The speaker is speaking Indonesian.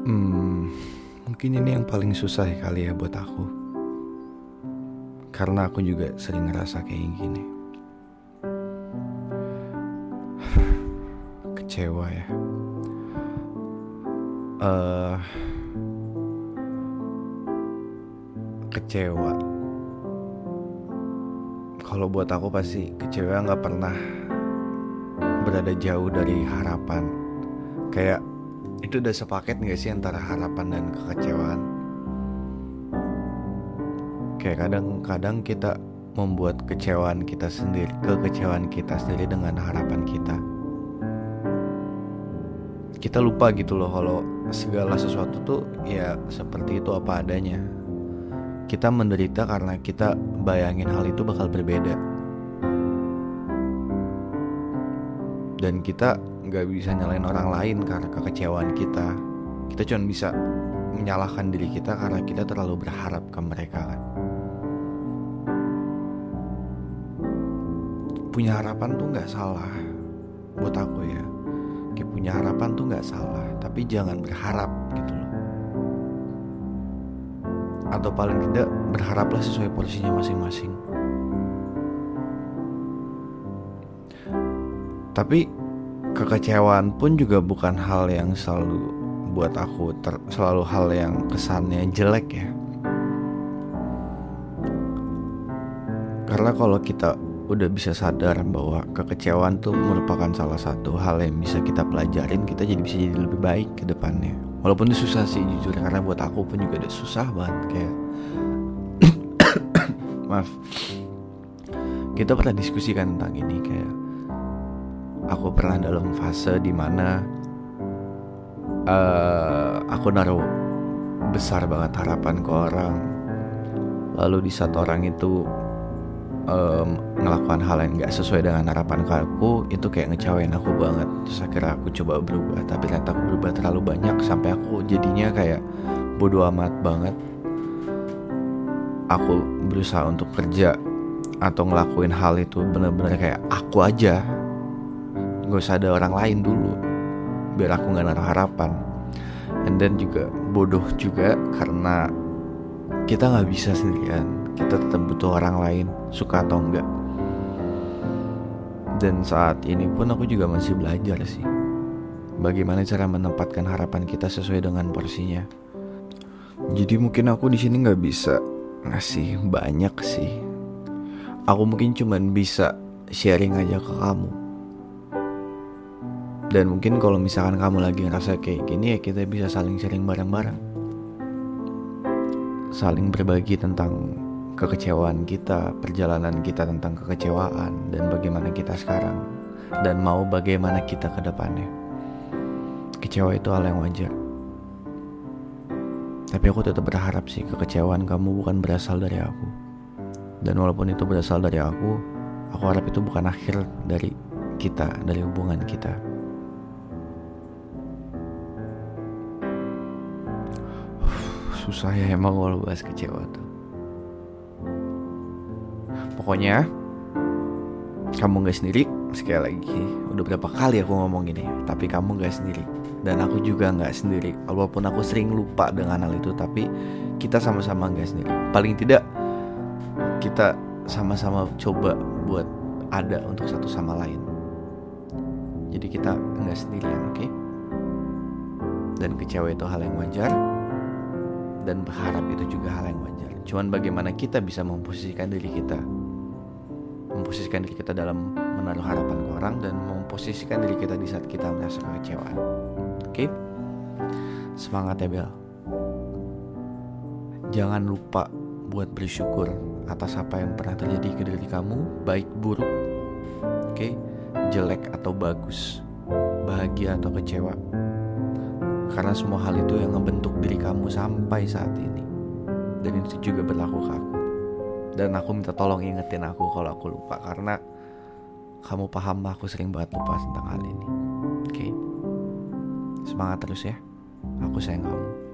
Hmm, mungkin ini yang paling susah kali ya buat aku. Karena aku juga sering ngerasa kayak gini. Kecewa ya. Eh kecewa. Kalau buat aku pasti kecewa nggak pernah berada jauh dari harapan. Kayak itu udah sepaket gak sih antara harapan dan kekecewaan? Kayak kadang-kadang kita membuat kecewaan kita sendiri, kekecewaan kita sendiri dengan harapan kita. Kita lupa gitu loh kalau segala sesuatu tuh ya seperti itu apa adanya. Kita menderita karena kita bayangin hal itu bakal berbeda. Dan kita nggak bisa nyalain orang lain karena kekecewaan kita. Kita cuma bisa menyalahkan diri kita karena kita terlalu berharap ke mereka kan. Punya harapan tuh nggak salah buat aku ya. Kayak punya harapan tuh nggak salah, tapi jangan berharap gitu loh. Atau paling tidak berharaplah sesuai porsinya masing-masing. Tapi kekecewaan pun juga bukan hal yang selalu buat aku ter, selalu hal yang kesannya jelek ya. Karena kalau kita udah bisa sadar bahwa kekecewaan tuh merupakan salah satu hal yang bisa kita pelajarin, kita jadi bisa jadi lebih baik ke depannya. Walaupun itu susah sih jujur karena buat aku pun juga udah susah banget kayak maaf. Kita pernah diskusikan tentang ini kayak aku pernah dalam fase di mana uh, eh, aku naruh besar banget harapan ke orang. Lalu di saat orang itu um, ngelakukan hal yang gak sesuai dengan harapan ke aku itu kayak ngecewain aku banget. Terus akhirnya aku coba berubah tapi ternyata aku berubah terlalu banyak sampai aku jadinya kayak bodoh amat banget. Aku berusaha untuk kerja atau ngelakuin hal itu bener-bener kayak aku aja gak usah ada orang lain dulu biar aku nggak naruh harapan. And then juga bodoh juga karena kita nggak bisa sendirian. Kita tetap butuh orang lain suka atau enggak dan saat ini pun aku juga masih belajar sih bagaimana cara menempatkan harapan kita sesuai dengan porsinya. Jadi mungkin aku di sini nggak bisa ngasih banyak sih. Aku mungkin cuman bisa sharing aja ke kamu dan mungkin kalau misalkan kamu lagi ngerasa kayak gini ya kita bisa saling sharing bareng-bareng. Saling berbagi tentang kekecewaan kita, perjalanan kita tentang kekecewaan dan bagaimana kita sekarang dan mau bagaimana kita ke depannya. Kecewa itu hal yang wajar. Tapi aku tetap berharap sih kekecewaan kamu bukan berasal dari aku. Dan walaupun itu berasal dari aku, aku harap itu bukan akhir dari kita, dari hubungan kita. Susah ya emang kalau bahas kecewa tuh. Pokoknya kamu gak sendiri sekali lagi udah berapa kali aku ngomong ini tapi kamu gak sendiri. Dan aku juga gak sendiri walaupun aku sering lupa dengan hal itu tapi kita sama-sama gak sendiri. Paling tidak kita sama-sama coba buat ada untuk satu sama lain. Jadi kita nggak sendirian oke? Okay? dan kecewa itu hal yang wajar dan berharap itu juga hal yang wajar. Cuman bagaimana kita bisa memposisikan diri kita, memposisikan diri kita dalam menaruh harapan ke orang dan memposisikan diri kita di saat kita merasa kekecewaan. Oke, semangat ya Bel. Jangan lupa buat bersyukur atas apa yang pernah terjadi ke diri kamu, baik buruk, oke, jelek atau bagus, bahagia atau kecewa karena semua hal itu yang ngebentuk diri kamu sampai saat ini. Dan itu juga berlaku ke aku. Dan aku minta tolong ingetin aku kalau aku lupa karena kamu paham aku sering banget lupa tentang hal ini. Oke. Okay? Semangat terus ya. Aku sayang kamu.